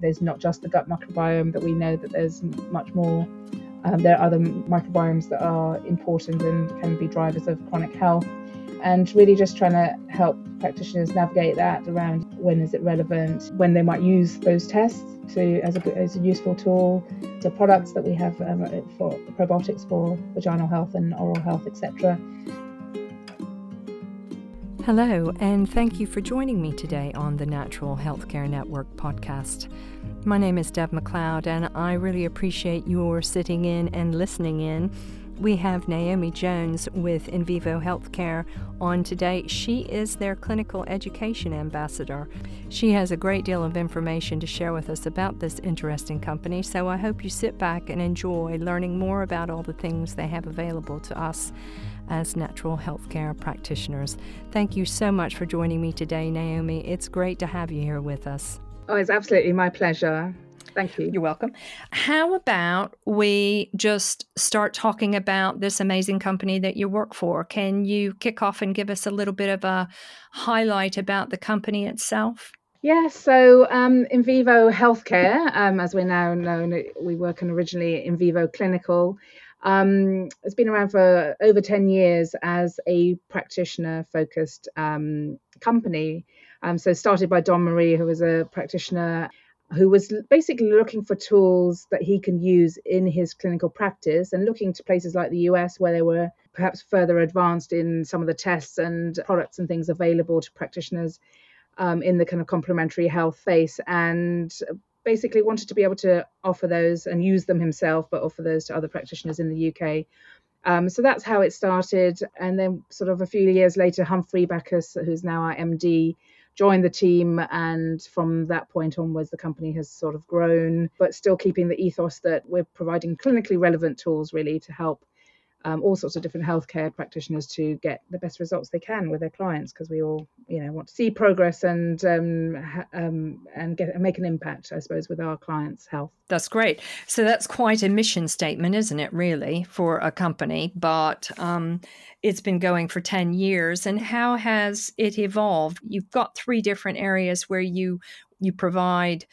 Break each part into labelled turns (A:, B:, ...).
A: there's not just the gut microbiome, that we know that there's much more. Um, there are other microbiomes that are important and can be drivers of chronic health. And really just trying to help practitioners navigate that around when is it relevant, when they might use those tests to as a, as a useful tool, the products that we have um, for probiotics for vaginal health and oral health, etc.
B: Hello, and thank you for joining me today on the Natural Healthcare Network podcast. My name is Deb MacLeod, and I really appreciate your sitting in and listening in we have Naomi Jones with Invivo Healthcare on today. She is their clinical education ambassador. She has a great deal of information to share with us about this interesting company, so I hope you sit back and enjoy learning more about all the things they have available to us as natural healthcare practitioners. Thank you so much for joining me today, Naomi. It's great to have you here with us.
A: Oh, it's absolutely my pleasure. Thank you.
B: You're welcome. How about we just start talking about this amazing company that you work for? Can you kick off and give us a little bit of a highlight about the company itself?
A: Yeah, so um, Invivo Healthcare, um, as we're now known, we work in originally Invivo Clinical. Um, it's been around for over 10 years as a practitioner focused um, company. Um, so started by Don Marie, who was a practitioner who was basically looking for tools that he can use in his clinical practice and looking to places like the US where they were perhaps further advanced in some of the tests and products and things available to practitioners um, in the kind of complementary health space and basically wanted to be able to offer those and use them himself, but offer those to other practitioners in the UK. Um, so that's how it started. And then, sort of a few years later, Humphrey Bacchus, who's now our MD, joined the team and from that point onwards the company has sort of grown but still keeping the ethos that we're providing clinically relevant tools really to help um, all sorts of different healthcare practitioners to get the best results they can with their clients because we all you know want to see progress and um, ha- um, and get and make an impact I suppose with our clients health.
B: That's great. So that's quite a mission statement isn't it really for a company? But um, it's been going for 10 years and how has it evolved? You've got three different areas where you you provide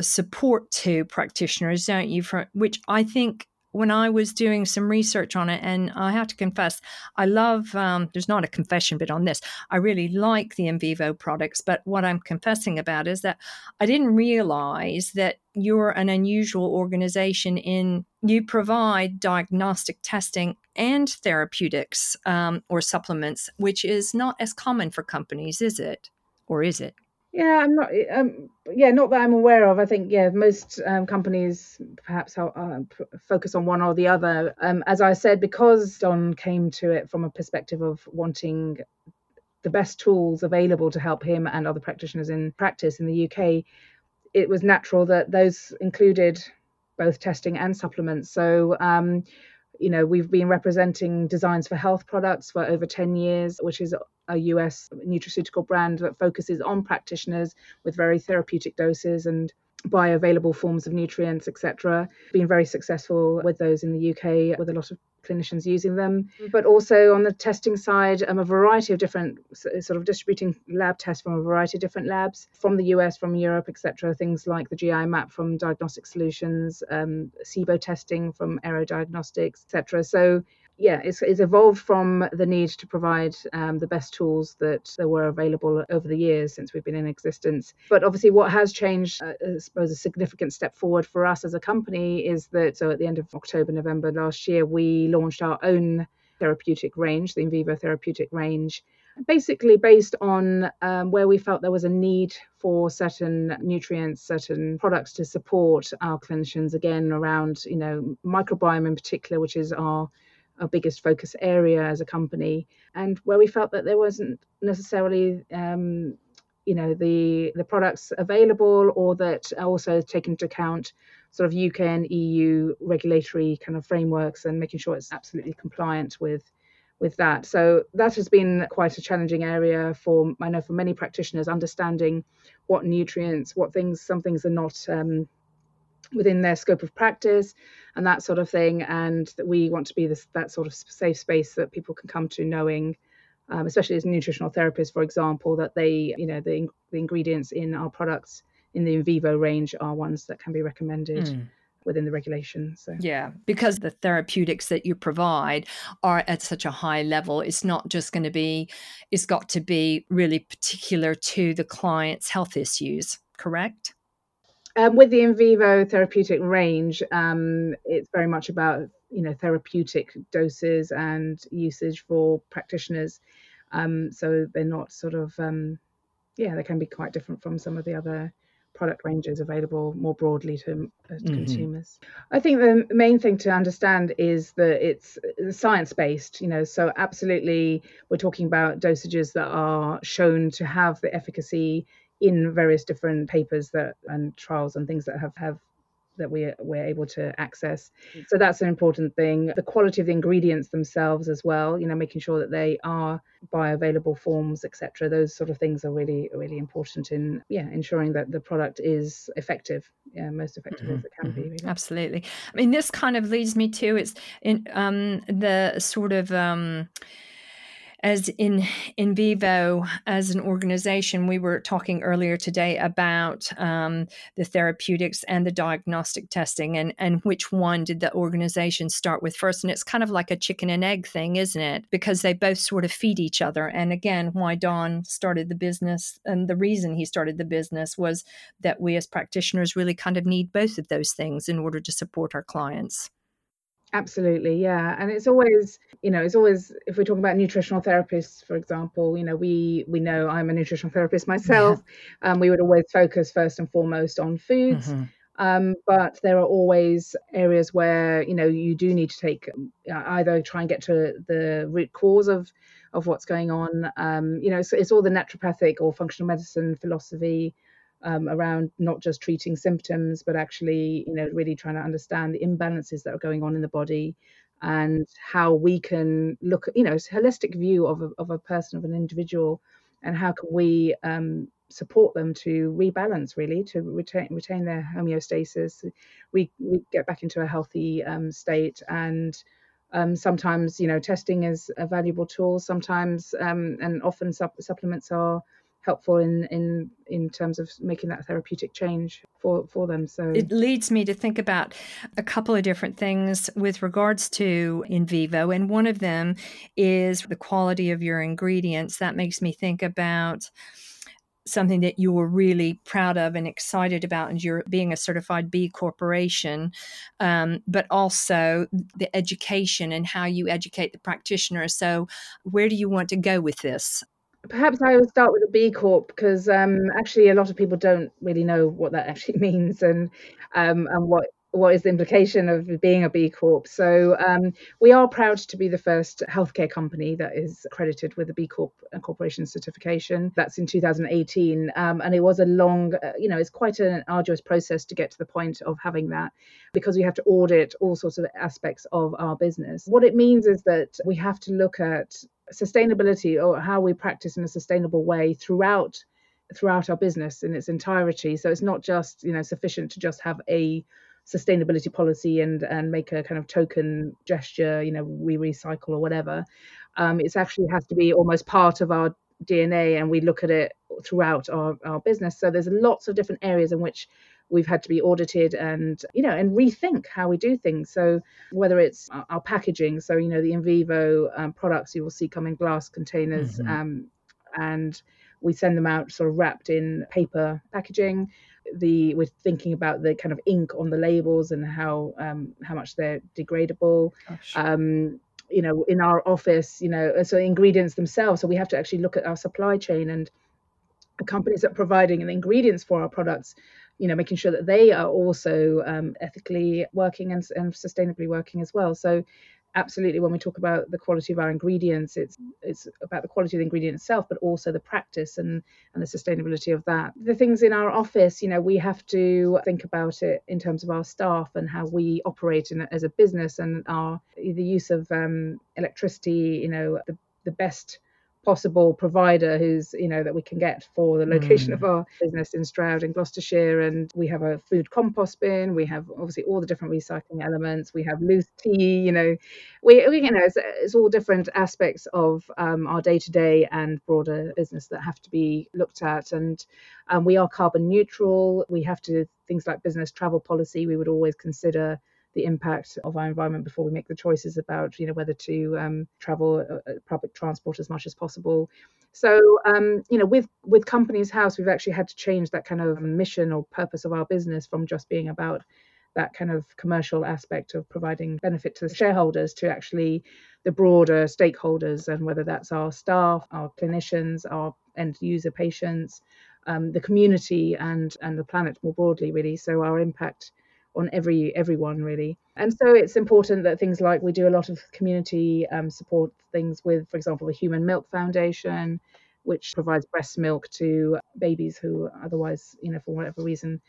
B: support to practitioners don't you for which i think when I was doing some research on it, and I have to confess, I love, um, there's not a confession bit on this. I really like the Invivo products, but what I'm confessing about is that I didn't realize that you're an unusual organization in you provide diagnostic testing and therapeutics um, or supplements, which is not as common for companies, is it? Or is it?
A: Yeah, I'm not. Um, yeah, not that I'm aware of. I think yeah, most um, companies perhaps uh, focus on one or the other. Um, as I said, because Don came to it from a perspective of wanting the best tools available to help him and other practitioners in practice in the UK, it was natural that those included both testing and supplements. So um, you know, we've been representing Designs for Health products for over 10 years, which is a US nutraceutical brand that focuses on practitioners with very therapeutic doses and bioavailable forms of nutrients, etc. Been very successful with those in the UK with a lot of clinicians using them. But also on the testing side, um, a variety of different sort of distributing lab tests from a variety of different labs from the US, from Europe, etc. Things like the GI map from Diagnostic Solutions, um, SIBO testing from Aerodiagnostics, etc. So yeah, it's, it's evolved from the need to provide um, the best tools that there were available over the years since we've been in existence. But obviously, what has changed, uh, I suppose, a significant step forward for us as a company is that so at the end of October, November last year, we launched our own therapeutic range, the Invivo therapeutic range, basically based on um, where we felt there was a need for certain nutrients, certain products to support our clinicians, again, around, you know, microbiome in particular, which is our our biggest focus area as a company, and where we felt that there wasn't necessarily um, you know the the products available or that also take into account sort of UK and EU regulatory kind of frameworks and making sure it's absolutely compliant with with that. So that has been quite a challenging area for I know for many practitioners understanding what nutrients, what things, some things are not um, within their scope of practice and that sort of thing and that we want to be this that sort of safe space that people can come to knowing um, especially as nutritional therapists for example that they you know the, the ingredients in our products in the Invivo range are ones that can be recommended. Mm within the regulation. So
B: yeah, because the therapeutics that you provide are at such a high level, it's not just going to be. It's got to be really particular to the client's health issues. Correct.
A: Um, with the Invivo therapeutic range, um, it's very much about you know therapeutic doses and usage for practitioners. Um, so they're not sort of um, yeah, they can be quite different from some of the other product ranges available more broadly to, uh, mm-hmm. consumers. I think the main thing to understand is that it's science based, you know, so absolutely we're talking about dosages that are shown to have the efficacy in various different papers that and trials and things that have have that we we're able to access. So that's an important thing. The quality of the ingredients themselves as well, you know, making sure that they are bioavailable forms, etc. Those sort of things are really really important in yeah ensuring that the product is effective, yeah, most effective mm-hmm. as it can mm-hmm. be. Really.
B: Absolutely. I mean, this kind of leads me to it's in um, the sort of um, as in Invivo as an organization we were talking earlier today about um, the therapeutics and the diagnostic testing and and which one did the organization start with first. And it's kind of like a chicken and egg thing isn't it? Because they both sort of feed each other. And again why don started the business and the reason he started the business was that we as practitioners really kind of need both of those things in order to support our clients.
A: Absolutely, yeah. And it's always, you know, it's always if we're talking about nutritional therapists, for example, you know, we we know I'm a nutritional therapist myself. Yeah. Um, we would always focus first and foremost on foods. Mm-hmm. Um, but there are always areas where you know you do need to take uh, either try and get to the root cause of of what's going on. Um, you know, so it's all the naturopathic or functional medicine philosophy um, around not just treating symptoms, but actually, you know, really trying to understand the imbalances that are going on in the body and how we can look at, you know, a holistic view of a, of a person, of an individual, and how can we um, support them to rebalance, really, to retain retain their homeostasis, we, we get back into a healthy um, state and. Um, sometimes, you know, testing is a valuable tool. Sometimes, um, and often, sup- supplements are helpful in in in terms of making that therapeutic change for for them so.
B: It leads me to think about a couple of different things with regards to Invivo and one of them is the quality of your ingredients. That makes me think about something that you were really proud of and excited about and you're being a certified b corporation um, but also the education and how you educate the practitioner. So where do you want to go with this
A: Perhaps I will start with a B Corp because um, actually a lot of people don't really know what that actually means and um, and what what is the implication of being a B Corp. So um, we are proud to be the first healthcare company that is accredited with a B Corp corporation certification. That's in 2018, um, and it was a long, uh, you know, it's quite an arduous process to get to the point of having that because we have to audit all sorts of aspects of our business. What it means is that we have to look at sustainability or how we practice in a sustainable way throughout throughout our business in its entirety. So it's not just you know sufficient to just have a sustainability policy and and make a kind of token gesture you know we recycle or whatever. Um, it actually has to be almost part of our dna and we look at it throughout our, our business. So there's lots of different areas in which we've had to be audited and you know and rethink how we do things. So whether it's our, packaging so you know the Invivo um, products you will see come in glass containers mm-hmm. um, and we send them out sort of wrapped in paper packaging. The we're thinking about the kind of ink on the labels and how um, how much they're degradable. Um, you know in our office you know so ingredients themselves so we have to actually look at our supply chain and the companies that are providing the ingredients for our products you know making sure that they are also um, ethically working and, and sustainably working as well. So absolutely when we talk about the quality of our ingredients it's it's about the quality of the ingredient itself but also the practice and and the sustainability of that. The things in our office you know we have to think about it in terms of our staff and how we operate in, as a business and our the use of um, electricity you know the, the best possible provider who's you know that we can get for the location mm. of our business in Stroud in Gloucestershire. And we have a food compost bin. We have obviously all the different recycling elements. We have loose tea you know. We, we you know it's, it's, all different aspects of um, our day-to-day and broader business that have to be looked at. And um, we are carbon neutral. We have to things like business travel policy we would always consider the impact of our environment before we make the choices about you know whether to um, travel uh, uh, public transport as much as possible. So um, you know with with Companies House we've actually had to change that kind of mission or purpose of our business from just being about that kind of commercial aspect of providing benefit to the shareholders to actually the broader stakeholders and whether that's our staff, our clinicians, our end user patients, um, the community and and the planet more broadly really. So our impact on every everyone really and so it's important that things like we do a lot of community um, support things with for example the human milk foundation which provides breast milk to babies who otherwise you know for whatever reason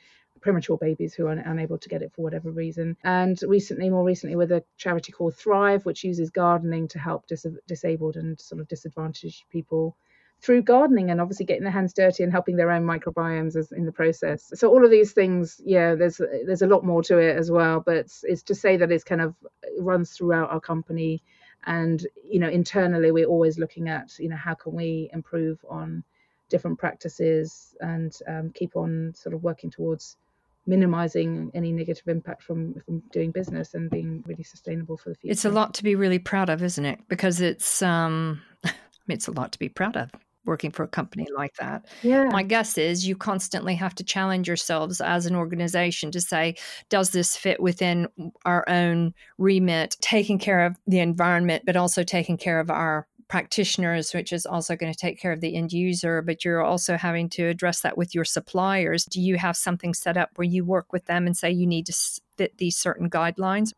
A: premature babies who are unable to get it for whatever reason. And recently, more recently, with a charity called Thrive, which uses gardening to help dis- disabled and sort of disadvantaged people through gardening and obviously getting their hands dirty and helping their own microbiomes as, in the process. So all of these things, yeah, there's there's a lot more to it as well. But it's, it's to say that it's kind of it runs throughout our company, and you know internally we're always looking at you know how can we improve on different practices and um, keep on sort of working towards minimizing any negative impact from from doing business and being really sustainable for the future.
B: It's a lot to be really proud of, isn't it? Because it's um it's a lot to be proud of working for a company like that.
A: Yeah.
B: My guess is you constantly have to challenge yourselves as an organization to say, does this fit within our own remit, taking care of the environment, but also taking care of our practitioners, which is also going to take care of the end user, but you're also having to address that with your suppliers. Do you have something set up where you work with them and say you need to fit these certain guidelines?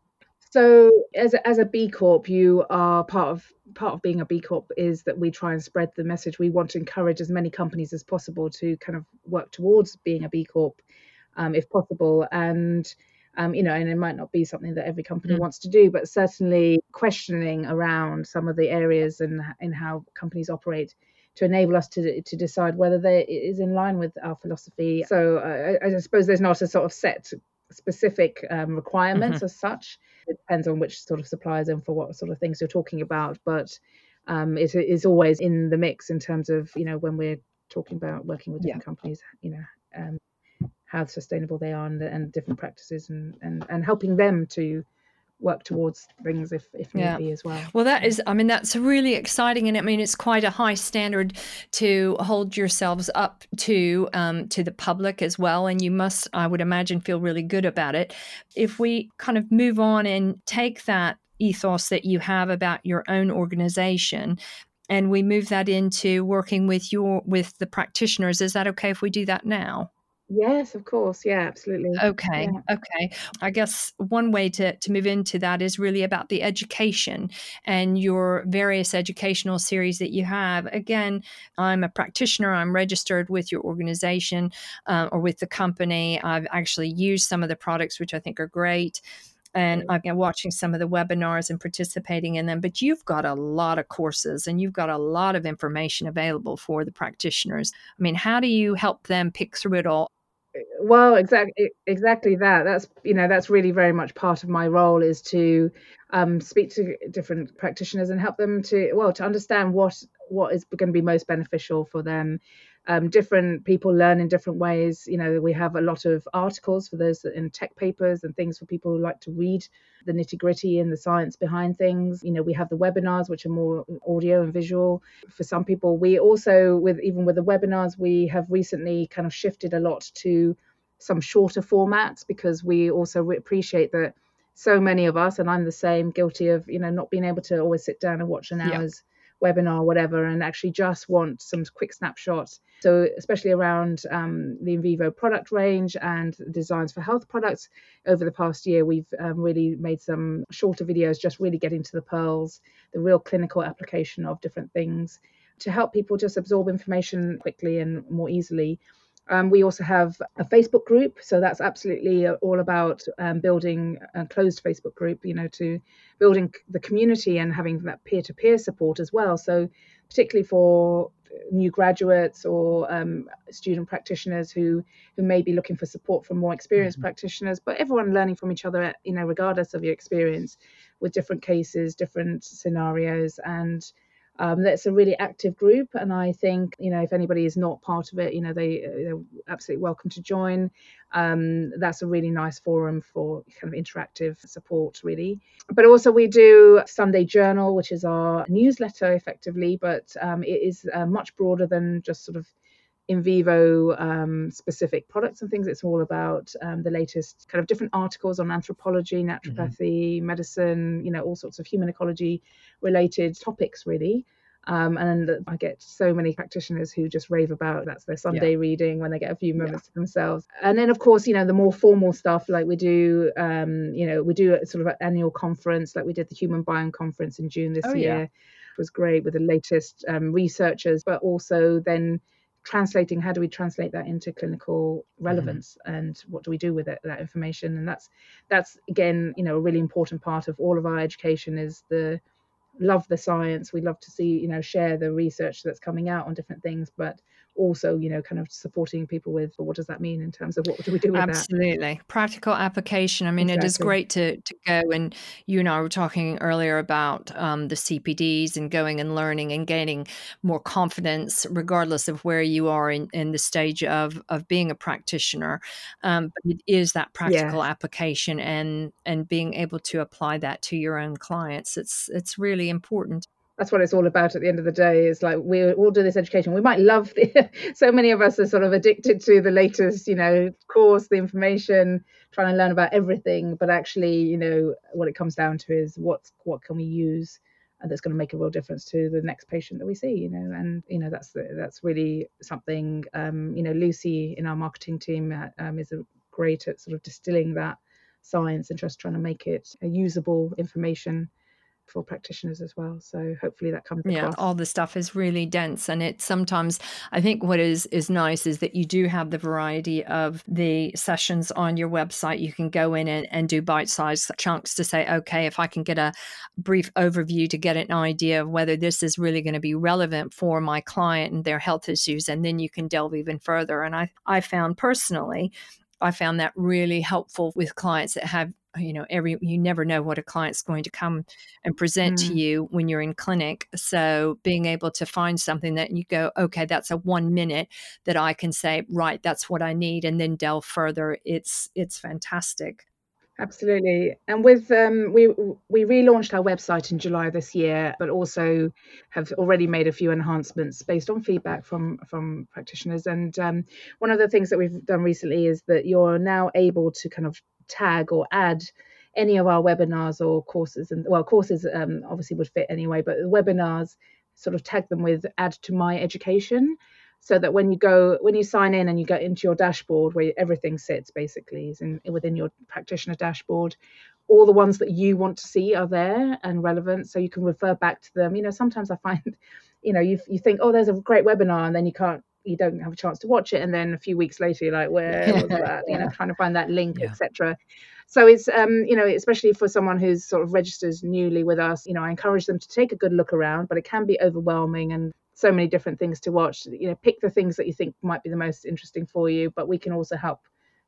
A: So, as a, as a B Corp, you are part of part of being a B Corp is that we try and spread the message. We want to encourage as many companies as possible to kind of work towards being a B Corp, um, if possible. And um, you know, and it might not be something that every company mm. wants to do, but certainly questioning around some of the areas and in how companies operate to enable us to to decide whether they is in line with our philosophy. So uh, I, I suppose there's not a sort of set specific um, requirements mm-hmm. as such. It depends on which sort of suppliers and for what sort of things you're talking about, but um, it is always in the mix in terms of you know when we're talking about working with different yeah. companies, you know. Um, how sustainable they are and, and different practices and, and, and helping them to work towards things if, if need yeah. be as well.
B: Well, that is, I mean, that's really exciting, and I mean, it's quite a high standard to hold yourselves up to um, to the public as well, and you must, I would imagine, feel really good about it. If we kind of move on and take that ethos that you have about your own organization and we move that into working with your with the practitioners is that okay if we do that now
A: Yes, of course. Yeah, absolutely.
B: Okay. Yeah. Okay. I guess one way to, to move into that is really about the education and your various educational series that you have. Again, I'm a practitioner, I'm registered with your organization uh, or with the company. I've actually used some of the products, which I think are great and I've been watching some of the webinars and participating in them. But you've got a lot of courses and you've got a lot of information available for the practitioners. I mean, how do you help them pick through it all?
A: Well exactly exactly that. That's you know that's really very much part of my role is to um, speak to different practitioners and help them to well to understand what what is going to be most beneficial for them um, different people learn in different ways. You know, we have a lot of articles for those in tech papers and things for people who like to read the nitty gritty and the science behind things. You know, we have the webinars, which are more audio and visual. For some people, we also, with even with the webinars, we have recently kind of shifted a lot to some shorter formats because we also appreciate that so many of us, and I'm the same, guilty of you know not being able to always sit down and watch an hour's webinar whatever and actually just want some quick snapshots. So, especially around um, the Invivo product range and designs for health products, over the past year, we've um, really made some shorter videos, just really getting to the pearls, the real clinical application of different things to help people just absorb information quickly and more easily. Um, we also have a Facebook group, so that's absolutely all about um, building a closed Facebook group, you know, to building the community and having that peer-to-peer support as well. So particularly for new graduates or um, student practitioners who who may be looking for support from more experienced mm-hmm. practitioners, but everyone learning from each other, you know, regardless of your experience, with different cases, different scenarios, and um, that's a really active group, and I think you know if anybody is not part of it, you know they they're absolutely welcome to join. Um, that's a really nice forum for kind of interactive support, really. But also we do Sunday Journal, which is our newsletter, effectively, but um, it is uh, much broader than just sort of Invivo um, specific products and things. It's all about um, the latest kind of different articles on anthropology, naturopathy, mm-hmm. medicine, you know, all sorts of human ecology related topics, really. Um, and I get so many practitioners who just rave about that's their Sunday yeah. reading when they get a few moments yeah. to themselves. And then, of course, you know, the more formal stuff, like we do, um, you know, we do a sort of an annual conference, like we did the Human Biome Conference in June this oh, year. Yeah. It was great with the latest um, researchers, but also then translating how do we translate that into clinical mm-hmm. relevance mm-hmm. and what do we do with it that information and that's that's again you know a really important part of all of our education is the love the science we love to see you know share the research that's coming out on different things but also you know kind of supporting people with what does that mean in terms of what do we do with
B: absolutely
A: that?
B: practical application i mean exactly. it is great to to go and you and i were talking earlier about um, the cpds and going and learning and gaining more confidence regardless of where you are in, in the stage of of being a practitioner um, but it is that practical yeah. application and and being able to apply that to your own clients it's it's really important
A: that's what it's all about at the end of the day is like we all do this education. We might love the so many of us are sort of addicted to the latest you know course the information trying to learn about everything. But actually you know what it comes down to is what what can we use that's going to make a real difference to the next patient that we see you know? And you know that's that's really something um, you know lucy in our marketing team uh, um, is great at sort of distilling that science and just trying to make it a usable information for practitioners as well. So hopefully that comes across.
B: Yeah, all the stuff is really dense, and it sometimes I think what is is nice is that you do have the variety of the sessions on your website. You can go in and, and do bite sized chunks to say, okay, if I can get a brief overview to get an idea of whether this is really going to be relevant for my client and their health issues, and then you can delve even further. And I I found personally I found that really helpful with clients that have you know every you never know what a client's going to come and present mm. to you when you're in clinic so being able to find something that you go okay that's a 1 minute that I can say right that's what I need and then delve further it's it's fantastic
A: Absolutely, and with um, we we relaunched our website in July this year, but also have already made a few enhancements based on feedback from from practitioners. And um, one of the things that we've done recently is that you're now able to kind of tag or add any of our webinars or courses and well courses um, obviously would fit anyway but the webinars sort of tag them with add to my education so that when you go when you sign in and you get into your dashboard where everything sits basically is in, within your practitioner dashboard all the ones that you want to see are there and relevant. So you can refer back to them. You know sometimes i find you know you, you think oh there's a great webinar and then you can't you don't have a chance to watch it and then a few weeks later you're like where was that? You know trying to find that link yeah. etc so it's um you know especially for someone who's sort of registers newly with us you know i encourage them to take a good look around but it can be overwhelming and so many different things to watch. You know pick the things that you think might be the most interesting for you but we can also help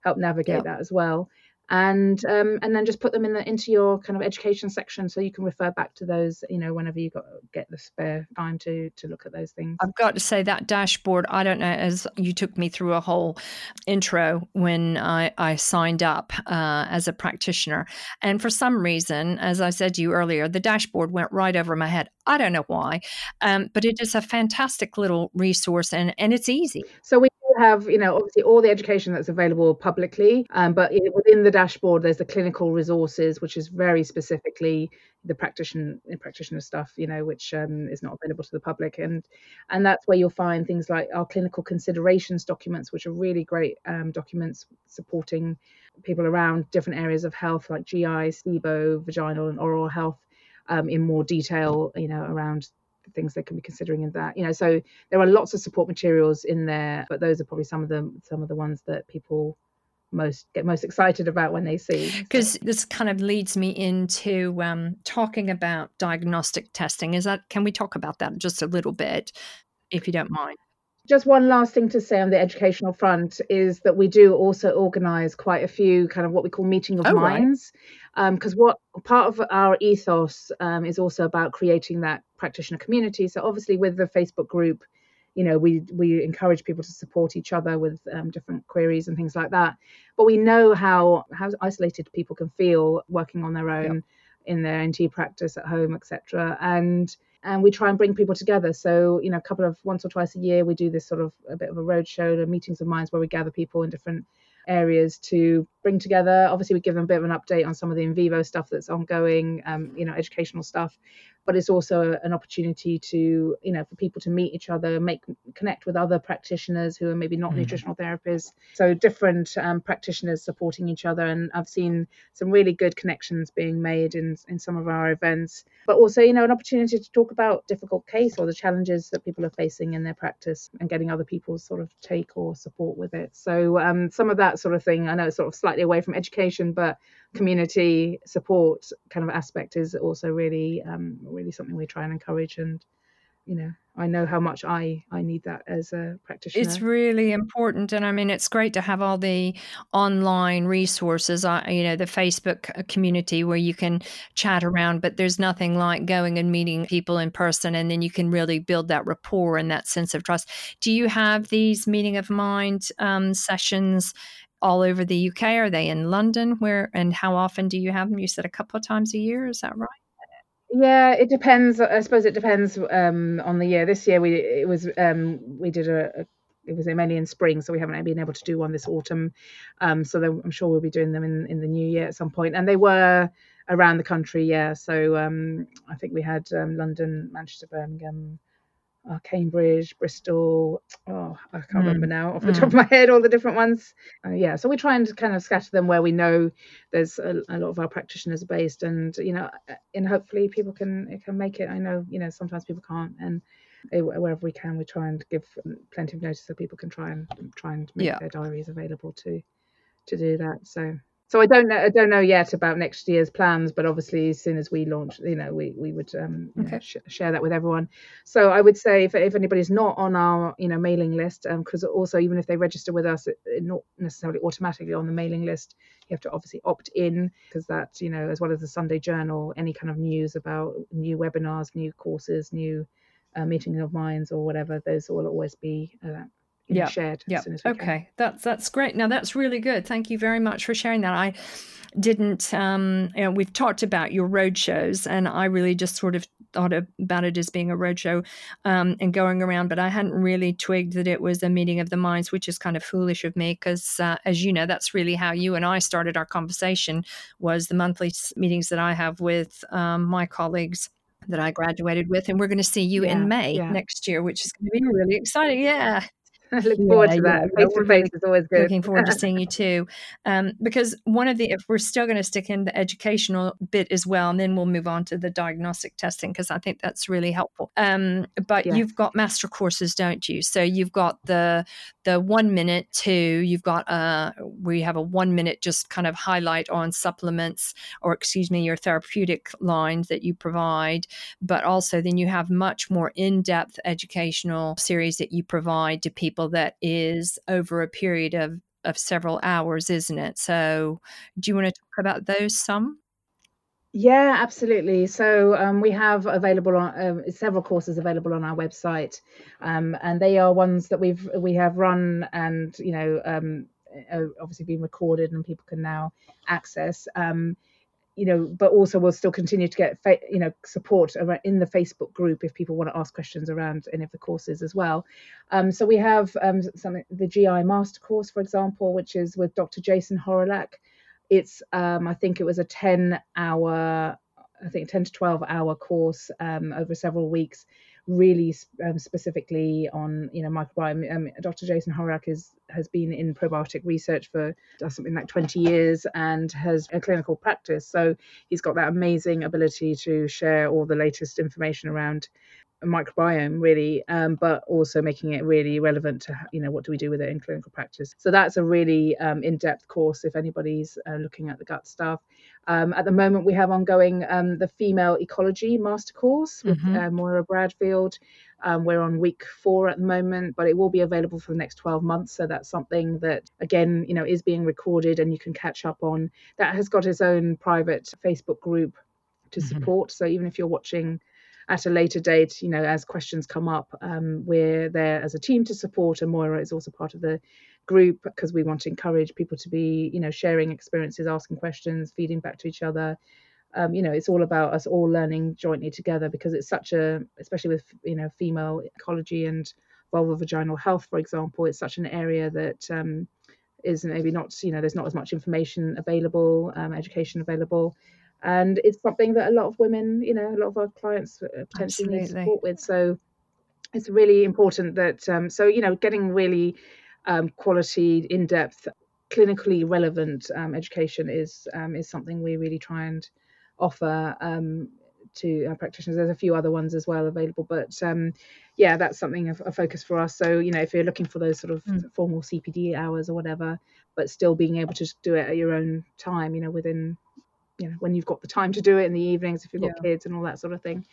A: help navigate yep. that as well and um, and then just put them in the into your kind of education section so you can refer back to those you know whenever you got get the spare time to to look at those things.
B: I've got to say that dashboard i don't know as you took me through a whole intro when i i signed up uh, as a practitioner. And for some reason as i said to you earlier the dashboard went right over my head. I don't know why um, but it is a fantastic little resource and and it's easy.
A: So we have, you know, obviously all the education that's available publicly, um, but within the dashboard, there's the clinical resources, which is very specifically the practitioner practitioner stuff, you know, which um, is not available to the public, and and that's where you'll find things like our clinical considerations documents, which are really great um, documents supporting people around different areas of health, like GI, SIBO, vaginal and oral health, um, in more detail, you know, around things they can be considering in that. You know, so there are lots of support materials in there, but those are probably some of the some of the ones that people most get most excited about when they see.
B: Because so. this kind of leads me into um, talking about diagnostic testing. Is that can we talk about that just a little bit, if you don't mind?
A: Just one last thing to say on the educational front is that we do also organise quite a few kind of what we call meeting of oh, minds, because right. um, what part of our ethos um, is also about creating that practitioner community. So obviously with the Facebook group, you know we we encourage people to support each other with um, different queries and things like that but we know how how isolated people can feel working on their own yep. in their nt practice at home etc and and we try and bring people together so you know a couple of once or twice a year we do this sort of a bit of a road show the meetings of minds where we gather people in different areas to bring together. Obviously, we give them a bit of an update on some of the Invivo stuff that's ongoing, um, you know, educational stuff but it's also an opportunity to you know for people to meet each other make connect with other practitioners who are maybe not mm. nutritional therapists. So different um, practitioners supporting each other and i've seen some really good connections being made in in some of our events. But also you know an opportunity to talk about difficult case or the challenges that people are facing in their practice and getting other people's sort of take or support with it. So um, some of that sort of thing i know it's sort of slightly away from education but community support kind of aspect is also really um, really something we try and encourage and you know i know how much i i need that as a practitioner.
B: It's really important and i mean it's great to have all the online resources uh, you know the facebook uh, community where you can chat around but there's nothing like going and meeting people in person and then you can really build that rapport and that sense of trust. Do you have these meeting of mind um, sessions all over the UK? Are they in London? Where and how often do you have them? You said a couple of times a year. Is that right?
A: Yeah, it depends. I suppose it depends um, on the year. This year we it was um, we did a, a it was mainly in spring, so we haven't been able to do one this autumn. Um, so I'm sure we'll be doing them in, in the new year at some point. And they were around the country, yeah. So um, I think we had um, London, Manchester, Birmingham, uh, Cambridge, Bristol. Oh, I can't mm. remember now off the mm. top of my head all the different ones. Uh, yeah, so we try and kind of scatter them where we know there's a, a, lot of our practitioners are based, and you know, uh, and hopefully people can can make it. I know you know sometimes people can't, and wherever we can, we try and give plenty of notice so people can try and try and make yeah. their diaries available to to do that. So so I don't know. I don't know yet about next year's plans, but obviously, as soon as we launch, you know, we we would um, okay. know, sh- share that with everyone. So I would say if if anybody's not on our you know mailing list, because um, also even if they register with us, it, it not necessarily automatically on the mailing list. You have to obviously opt in because that you know, as well as the Sunday Journal, any kind of news about new webinars, new courses, new uh, meeting of minds or whatever, those will always be uh, yeah. shared
B: yeah.
A: okay
B: that's that's great now that's really good thank you very much for sharing that i didn't um you know we've talked about your road shows and i really just sort of thought about it as being a roadshow um, and going around, but I hadn't really twigged that it was a meeting of the minds, which is kind of foolish of me because, uh, as you know, that's really how you and I started our conversation. Was the monthly meetings that I have with um, my colleagues that I graduated with, and we're going to see you yeah, in May yeah. next year, which is going to be really exciting. Yeah.
A: I look forward to that. Face to face is always good.
B: Looking forward to seeing you too. Um, because one of the, if we're still going to stick in the educational bit as well, and then we'll move on to the diagnostic testing because I think that's really helpful. Um, but you've got master courses, don't you? So you've got the the one minute two. You've got uh, we have a one minute just kind of highlight on supplements or excuse me, your therapeutic lines that you provide, but also then you have much more in depth educational series that you provide to people people that is over a period of, of several hours, isn't it? So, do you want to talk about those some?
A: Yeah, absolutely. So um, we have available on uh, several courses available on our website, um, and they are ones that we've we have run and you know um, obviously been recorded and people can now access. You know, but also we'll still continue to get, fa- you know, support in the Facebook group if people want to ask questions around any of the courses as well. Um, so we have um, something, the GI Master Course, for example, which is with Dr. Jason Hawrelak. It's, um, I think it was a 10 hour, I think 10 to 12 hour course um, over several weeks really um, specifically on you know microbiome. Um, Dr. Jason Hawrelak is has been in probiotic research for something like 20 years and has a clinical practice. So he's got that amazing ability to share all the latest information around microbiome really um, but also making it really relevant to you know what do we do with it in clinical practice. So that's a really um, in-depth course if anybody's uh, looking at the gut stuff. Um, at the moment we have ongoing um, the female ecology master course with mm-hmm. uh, moira bradfield. Um, we're on week four at the moment but it will be available for the next 12 months. So that's something that again you know is being recorded and you can catch up on. That has got its own private facebook group to mm-hmm. support. So even if you're watching at a later date, you know, as questions come up, um, we're there as a team to support. And Moira is also part of the group because we want to encourage people to be, you know, sharing experiences, asking questions, feeding back to each other. Um, you know, it's all about us all learning jointly together because it's such a, especially with, you know, female ecology and vulvovaginal health, for example, it's such an area that um, is maybe not, you know, there's not as much information available, um, education available and it's something that a lot of women you know a lot of our clients uh, potentially Absolutely. need support with so it's really important that um, so you know getting really um, quality in-depth clinically relevant um, education is um, is something we really try and offer um, to our practitioners there's a few other ones as well available but um, yeah that's something of a focus for us so you know if you're looking for those sort of mm. formal cpd hours or whatever but still being able to do it at your own time you know within you know when you've got the time to do it in the evenings if you've got yeah. kids and all that sort of thing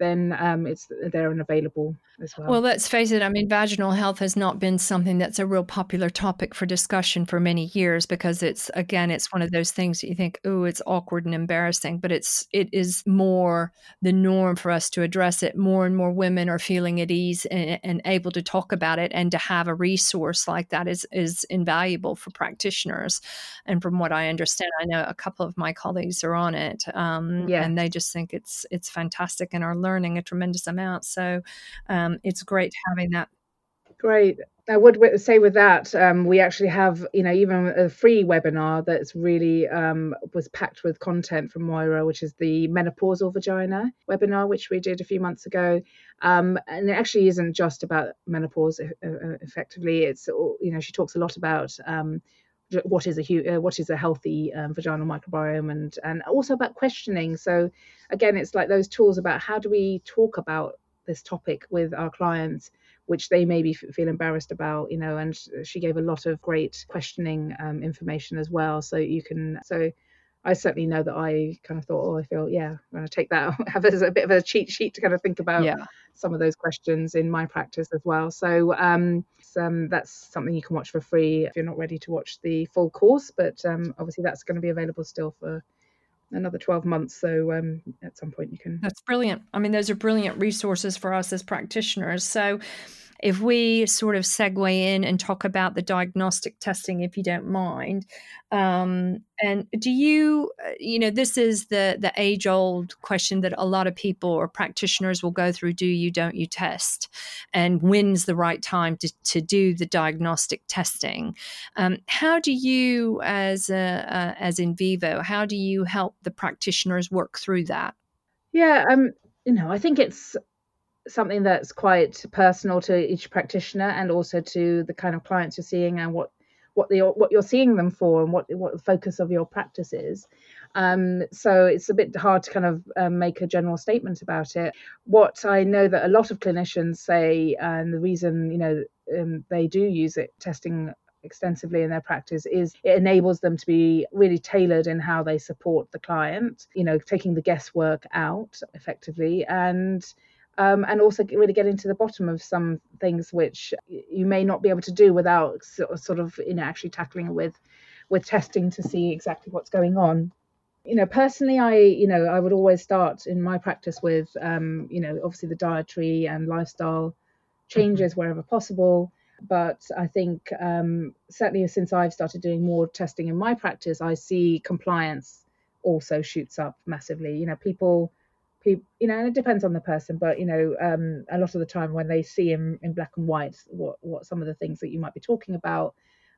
A: then um, it's there and available as well.
B: Well, let's face it. I mean, vaginal health has not been something that's a real popular topic for discussion for many years because it's again, it's one of those things that you think, oh, it's awkward and embarrassing, but it's it is more the norm for us to address it. More and more women are feeling at ease and, and able to talk about it, and to have a resource like that is is invaluable for practitioners. And from what I understand, I know a couple of my colleagues are on it, um, yeah. and they just think it's it's fantastic and are learning learning a tremendous amount. So um, it's great having that.
A: Great. I would say with that, um, we actually have, you know, even a free webinar that's really um, was packed with content from Moira, which is the menopausal vagina webinar, which we did a few months ago. Um, and it actually isn't just about menopause. Uh, effectively, it's you know she talks a lot about um, what is a uh, what is a healthy um, vaginal microbiome and and also about questioning. So again it's like those tools about how do we talk about this topic with our clients which they maybe feel embarrassed about you know and she gave a lot of great questioning um, information as well. So you can so I certainly know that I kind of thought, oh, I feel, yeah, I'm going to take that, have as a bit of a cheat sheet to kind of think about yeah. some of those questions in my practice as well. So um, um, that's something you can watch for free if you're not ready to watch the full course. But um, obviously, that's going to be available still for another 12 months. So um, at some point, you can.
B: That's brilliant. I mean, those are brilliant resources for us as practitioners. So if we sort of segue in and talk about the diagnostic testing, if you don't mind, um, and do you, uh, you know, this is the the age old question that a lot of people or practitioners will go through: Do you, don't you test? And when's the right time to to do the diagnostic testing? Um, how do you, as a, uh, as Invivo, how do you help the practitioners work through that?
A: Yeah, um, you know, I think it's something that's quite personal to each practitioner and also to the kind of clients you're seeing and what what the what you're seeing them for and what what the focus of your practice is. Um, so it's a bit hard to kind of um, make a general statement about it. What I know that a lot of clinicians say, and the reason you know um, they do use it testing extensively in their practice is it enables them to be really tailored in how they support the client you know taking the guesswork out effectively and um, and also really getting to the bottom of some things which you may not be able to do without sort of you know actually tackling with with testing to see exactly what's going on. You know personally i you know i would always start in my practice with um, you know obviously the dietary and lifestyle changes mm-hmm. wherever possible. But i think um, certainly since i've started doing more testing in my practice i see compliance also shoots up massively. You know people people you know and it depends on the person but you know um, a lot of the time when they see in, in black and white what what some of the things that you might be talking about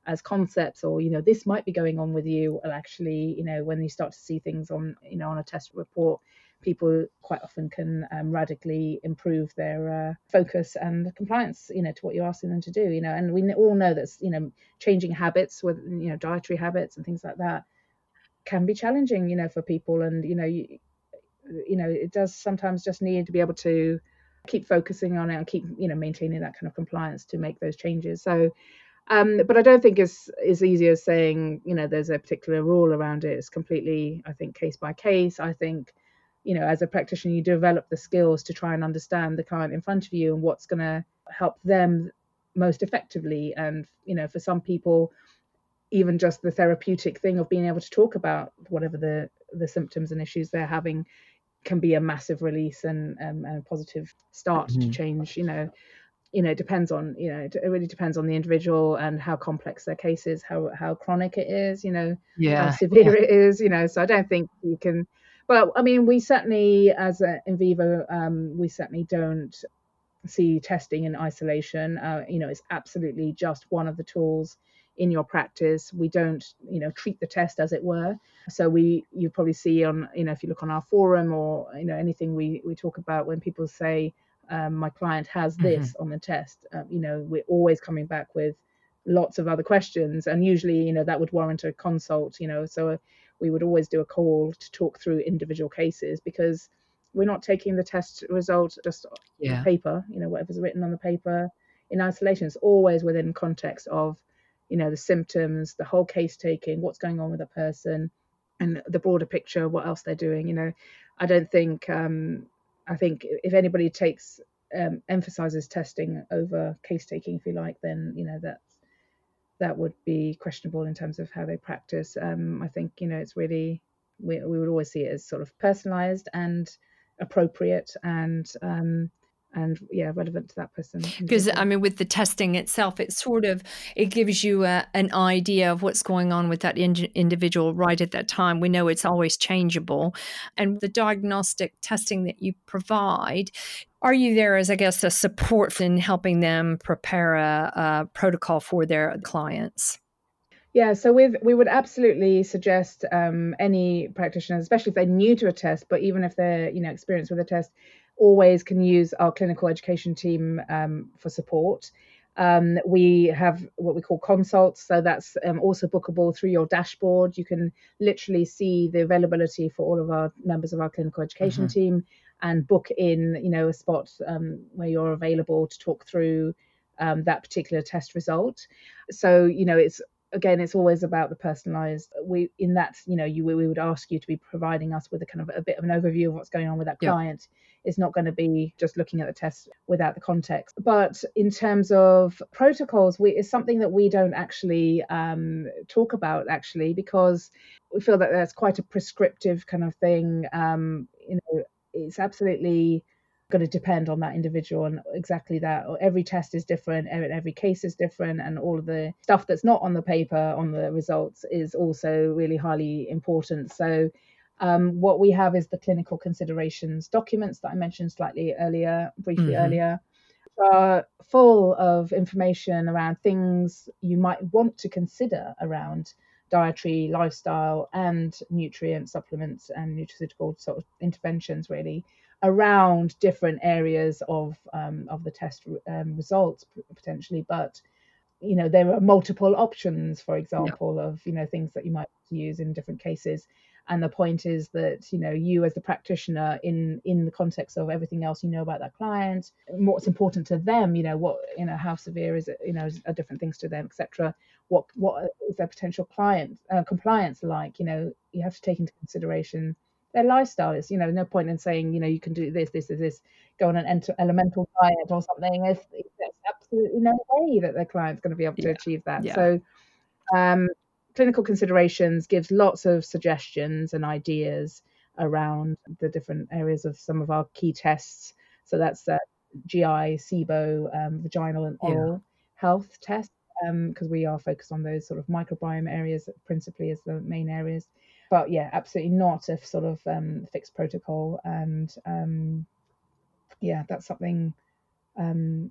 A: as concepts or you know this might be going on with you and actually you know when you start to see things on you know on a test report people quite often can um, radically improve their uh, focus and compliance you know to what you're asking them to do you know and we all know that you know changing habits with you know dietary habits and things like that can be challenging you know for people and you know you, you know it does sometimes just need to be able to keep focusing on it and keep you know maintaining that kind of compliance to make those changes. So um, but I don't think it's as easy as saying, you know, there's a particular rule around it. It's completely, I think, case by case. I think, you know, as a practitioner, you develop the skills to try and understand the client in front of you and what's going to help them most effectively. And, you know, for some people, even just the therapeutic thing of being able to talk about whatever the, the symptoms and issues they're having can be a massive release and, um, and a positive start mm-hmm. to change, you know, you know, it depends on, you know, it really depends on the individual and how complex their case is, how how chronic it is, you know,
B: yeah,
A: how severe yeah. it is, you know. So I don't think you can. Well, I mean, we certainly, as a Invivo, um, we certainly don't see testing in isolation. Uh, you know, it's absolutely just one of the tools in your practice. We don't, you know, treat the test as it were. So we, you probably see on, you know, if you look on our forum or you know anything we we talk about when people say um, my client has mm-hmm. this mm-hmm. on the test. Um, you know, we're always coming back with lots of other questions, and usually, you know, that would warrant a consult. You know, so we would always do a call to talk through individual cases because we're not taking the test result just yeah. on paper. You know, whatever's written on the paper in isolation. It's always within context of, you know, the symptoms, the whole case taking, what's going on with a person, and the broader picture, what else they're doing. You know, I don't think um, I think if anybody takes um, emphasizes testing over case taking, if you like, then you know that that would be questionable in terms of how they practice. Um, I think you know it's really we we would always see it as sort of personalized and appropriate and um, and yeah relevant to that person
B: because i mean with the testing itself it sort of it gives you a, an idea of what's going on with that in- individual right at that time. We know it's always changeable. And the diagnostic testing that you provide are you there as i guess a support in helping them prepare a, a protocol for their clients?
A: Yeah, so with we would absolutely suggest um, any practitioners, especially if they're new to a test, but even if they're you know experienced with a test, always can use our clinical education team um, for support. Um, we have what we call consults, so that's um, also bookable through your dashboard. You can literally see the availability for all of our members of our clinical education mm-hmm. team and book in, you know, a spot um, where you're available to talk through um, that particular test result. So, you know, it's again it's always about the personalized we in that you know you we would ask you to be providing us with a kind of a bit of an overview of what's going on with that client yeah. It's not going to be just looking at the test without the context but in terms of protocols we is something that we don't actually um, talk about actually because we feel that that's quite a prescriptive kind of thing um, you know it's absolutely going to depend on that individual and exactly that. Every test is different, every case is different, and all of the stuff that's not on the paper on the results is also really highly important. So, um, what we have is the clinical considerations documents that I mentioned slightly earlier, briefly mm-hmm. earlier, are full of information around things you might want to consider around dietary, lifestyle, and nutrient supplements and nutraceutical sort of interventions, really around different areas of um, of the test um, results potentially, but you know there are multiple options, for example, yeah. of you know things that you might use in different cases. And the point is that you know you as the practitioner in in the context of everything else you know about that client, what's important to them, you know what you know how severe is it, you know are different things to them, etc. What what is their potential client uh, compliance like? You know you have to take into consideration their lifestyle is you know no point in saying you know you can do this this is this go on an ent- elemental diet or something if, there's absolutely no way that their client's going to be able to yeah. achieve that yeah. so um, clinical considerations gives lots of suggestions and ideas around the different areas of some of our key tests so that's uh, gi sibo um, vaginal and oral yeah. health tests because um, we are focused on those sort of microbiome areas principally as the main areas but yeah, absolutely not a sort of um, fixed protocol. And um, yeah, that's something um,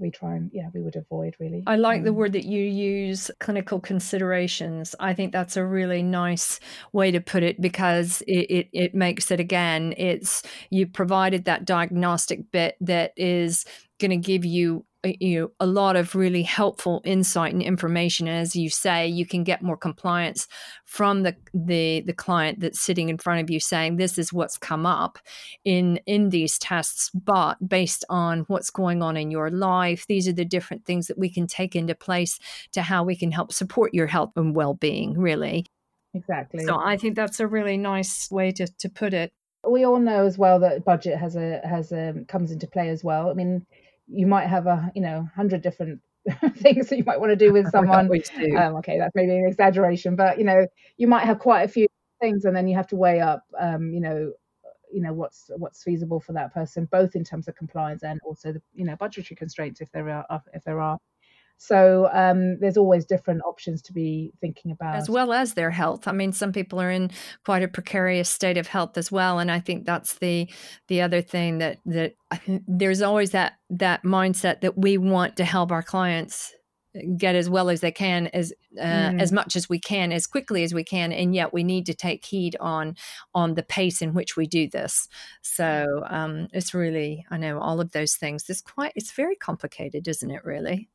A: we try and yeah we would avoid really.
B: I like the um, word that you use, clinical considerations. I think that's a really nice way to put it because it it, it makes it again. It's you provided that diagnostic bit that is going to give you you know, a lot of really helpful insight and information. And as you say, you can get more compliance from the, the the client that's sitting in front of you saying this is what's come up in in these tests, but based on what's going on in your life, these are the different things that we can take into place to how we can help support your health and well-being, really.
A: Exactly.
B: So I think that's a really nice way to, to put it.
A: We all know as well that budget has a has a comes into play as well. I mean, you might have a you know hundred different things that you might want to do with someone. Um, okay, that's maybe an exaggeration, but you know you might have quite a few things, and then you have to weigh up, um, you know, you know what's what's feasible for that person, both in terms of compliance and also the you know budgetary constraints if there are if there are. So um, there's always different options to be thinking about,
B: as well as their health. I mean, some people are in quite a precarious state of health as well, and I think that's the the other thing that that there's always that that mindset that we want to help our clients get as well as they can as uh, mm. as much as we can as quickly as we can and yet we need to take heed on on the pace in which we do this so um, it's really i know all of those things it's quite it's very complicated isn't it really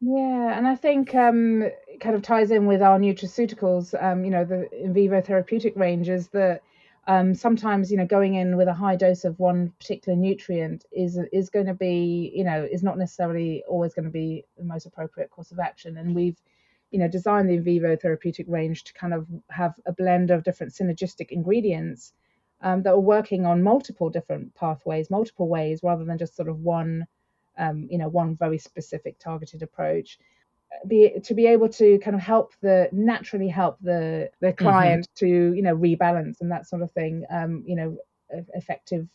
A: yeah, and I think um, it kind of ties in with our nutraceuticals, um, you know, the Invivo therapeutic ranges that um, sometimes, you know, going in with a high dose of one particular nutrient is is going to be, you know, is not necessarily always going to be the most appropriate course of action. And we've, you know, designed the Invivo therapeutic range to kind of have a blend of different synergistic ingredients um, that are working on multiple different pathways, multiple ways, rather than just sort of one um, you know one very specific targeted approach be to be able to kind of help the naturally help the the mm-hmm. client mm-hmm. to you know rebalance and that sort of thing um, you know effective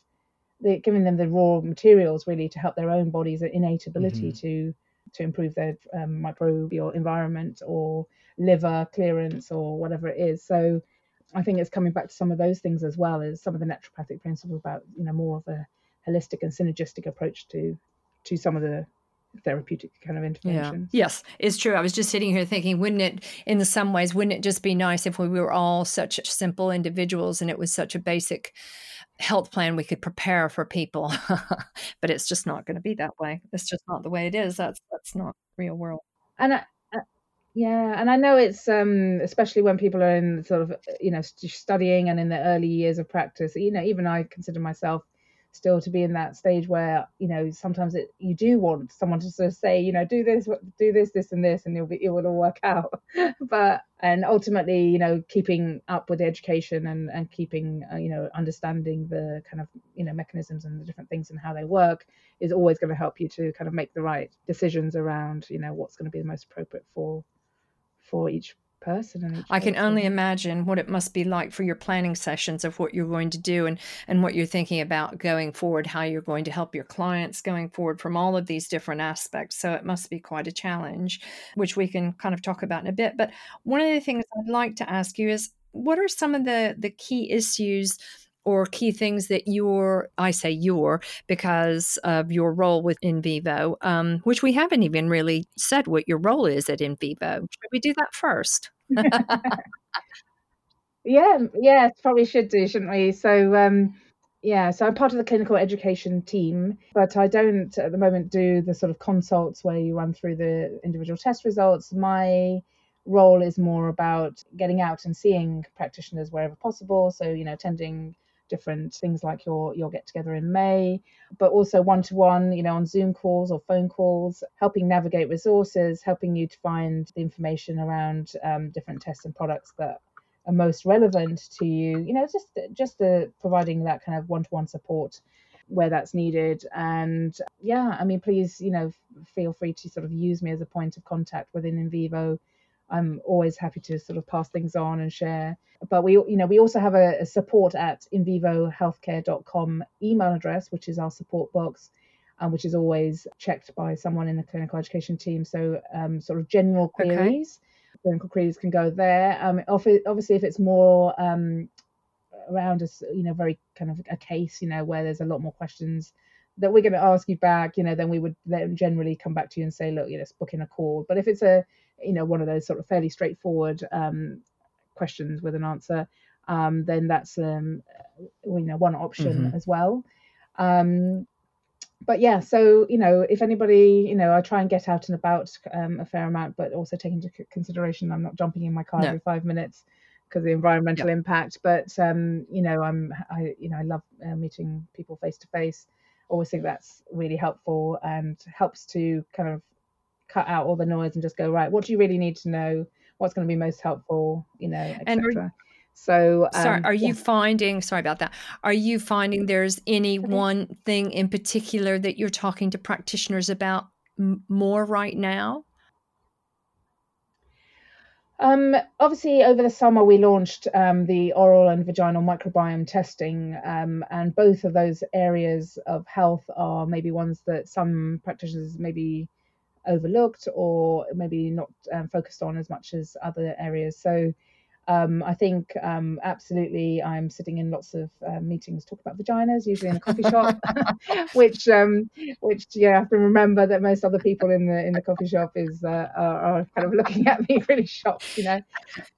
A: the, giving them the raw materials really to help their own body's innate ability mm-hmm. to to improve their um, microbial environment or liver clearance or whatever it is so i think it's coming back to some of those things as well as some of the naturopathic principles about you know more of a holistic and synergistic approach to to some of the therapeutic kind of interventions.
B: Yeah. Yes, it's true. I was just sitting here thinking, wouldn't it, in some ways, wouldn't it just be nice if we were all such simple individuals and it was such a basic health plan we could prepare for people? but it's just not going to be that way. It's just not the way it is. That's that's not real world.
A: And I, yeah, and I know it's um, especially when people are in sort of you know studying and in the early years of practice. You know, even I consider myself still to be in that stage where you know sometimes it you do want someone to sort of say you know do this do this this and this and it'll be it will all work out. But and ultimately you know keeping up with the education and and keeping uh, you know understanding the kind of you know mechanisms and the different things and how they work is always going to help you to kind of make the right decisions around you know what's going to be the most appropriate for for each person.
B: I can only imagine what it must be like for your planning sessions of what you're going to do and, and what you're thinking about going forward, how you're going to help your clients going forward from all of these different aspects. So it must be quite a challenge, which we can kind of talk about in a bit. But one of the things I'd like to ask you is what are some of the, the key issues? Or key things that you're i say your because of your role with Invivo um, which we haven't even really said what your role is at Invivo. Should we do that first?
A: Yeah yeah probably should do shouldn't we? So um yeah so i'm part of the clinical education team but i don't at the moment do the sort of consults where you run through the individual test results. My role is more about getting out and seeing practitioners wherever possible. So you know attending different things like your your get together in May, but also one to one, you know, on Zoom calls or phone calls, helping navigate resources, helping you to find the information around um, different tests and products that are most relevant to you. You know, just just the, providing that kind of one to one support where that's needed. And yeah, I mean, please, you know, feel free to sort of use me as a point of contact within Invivo I'm always happy to sort of pass things on and share. But we, you know, we also have a, a support at invivohealthcare.com email address, which is our support box, um, which is always checked by someone in the clinical education team. So, um, sort of general queries, okay. clinical queries can go there. Um, obviously, if it's more um, around a, you know, very kind of a case, you know, where there's a lot more questions that we're going to ask you back, you know, then we would then generally come back to you and say, look, you know, let's book in a call. But if it's a you know one of those sort of fairly straightforward um, questions with an answer, um, then that's um, you know one option mm-hmm. as well. Um, but yeah, so you know, if anybody, you know, I try and get out and about um, a fair amount, but also take into consideration I'm not jumping in my car no. every five minutes because of the environmental impact. But um, you know, I'm, I, you know, I love uh, meeting people face to face. Always think that's really helpful and helps to kind of cut out all the noise and just go right. What do you really need to know? What's going to be most helpful? You know, etc. So,
B: um, sorry, are you yeah. finding? Sorry about that. Are you finding there's any one thing in particular that you're talking to practitioners about m- more right now?
A: Um, obviously, over the summer, we launched um, the oral and vaginal microbiome testing, um, and both of those areas of health are maybe ones that some practitioners maybe overlooked or maybe not um, focused on as much as other areas. So, um, I think um, absolutely I'm sitting in lots of uh, meetings talk about vaginas, usually in a coffee shop, which um, which yeah, I have to remember that most other people in the in the coffee shop is uh, are, are, kind of looking at me really shocked, you know.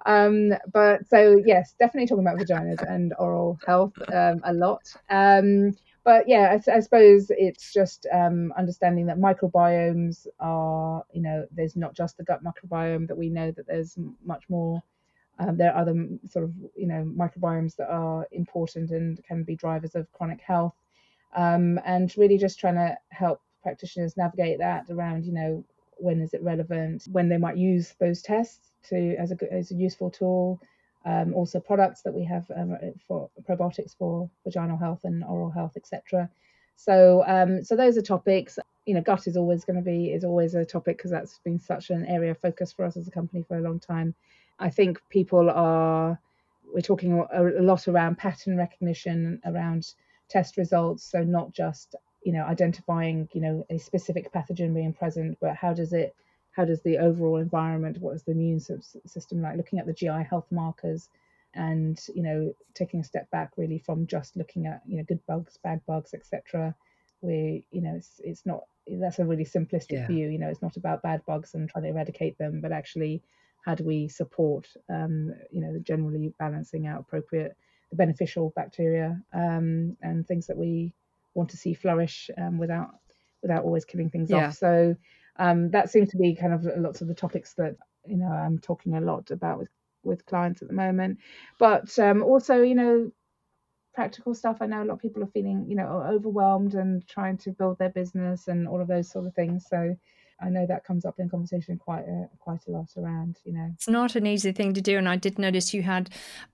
A: Um, but so yes, definitely talking about vaginas and oral health um, a lot. But yeah, I, I, suppose it's just um, understanding that microbiomes are, you know, there's not just the gut microbiome, that we know that there's much more um, there are other sort of you know microbiomes that are important and can be drivers of chronic health, um, and really just trying to help practitioners navigate that around you know when is it relevant, when they might use those tests to as a as a useful tool. Um, also products that we have um, for probiotics for vaginal health and oral health, etc. So um, so those are topics. You know, gut is always going to be is always a topic because that's been such an area of focus for us as a company for a long time. I think people are, we're talking a, lot around pattern recognition, around test results. So not just, you know, identifying, you know, a specific pathogen being present, but how does it, how does the overall environment, what is the immune system like, looking at the GI health markers and, you know, taking a step back really from just looking at, you know, good bugs, bad bugs, etc. We, you know, it's, it's not, that's a really simplistic yeah. view, you know, it's not about bad bugs and trying to eradicate them, but actually how do we support um, you know generally balancing out appropriate the beneficial bacteria um, and things that we want to see flourish um, without without always killing things yeah. off so um, that seems to be kind of lots of the topics that you know I'm talking a lot about with with clients at the moment. But um, also you know practical stuff. I know a lot of people are feeling you know overwhelmed and trying to build their business and all of those sort of things. So I know that comes up in conversation quite a, quite a lot around, you know.
B: It's not an easy thing to do. And I did notice you had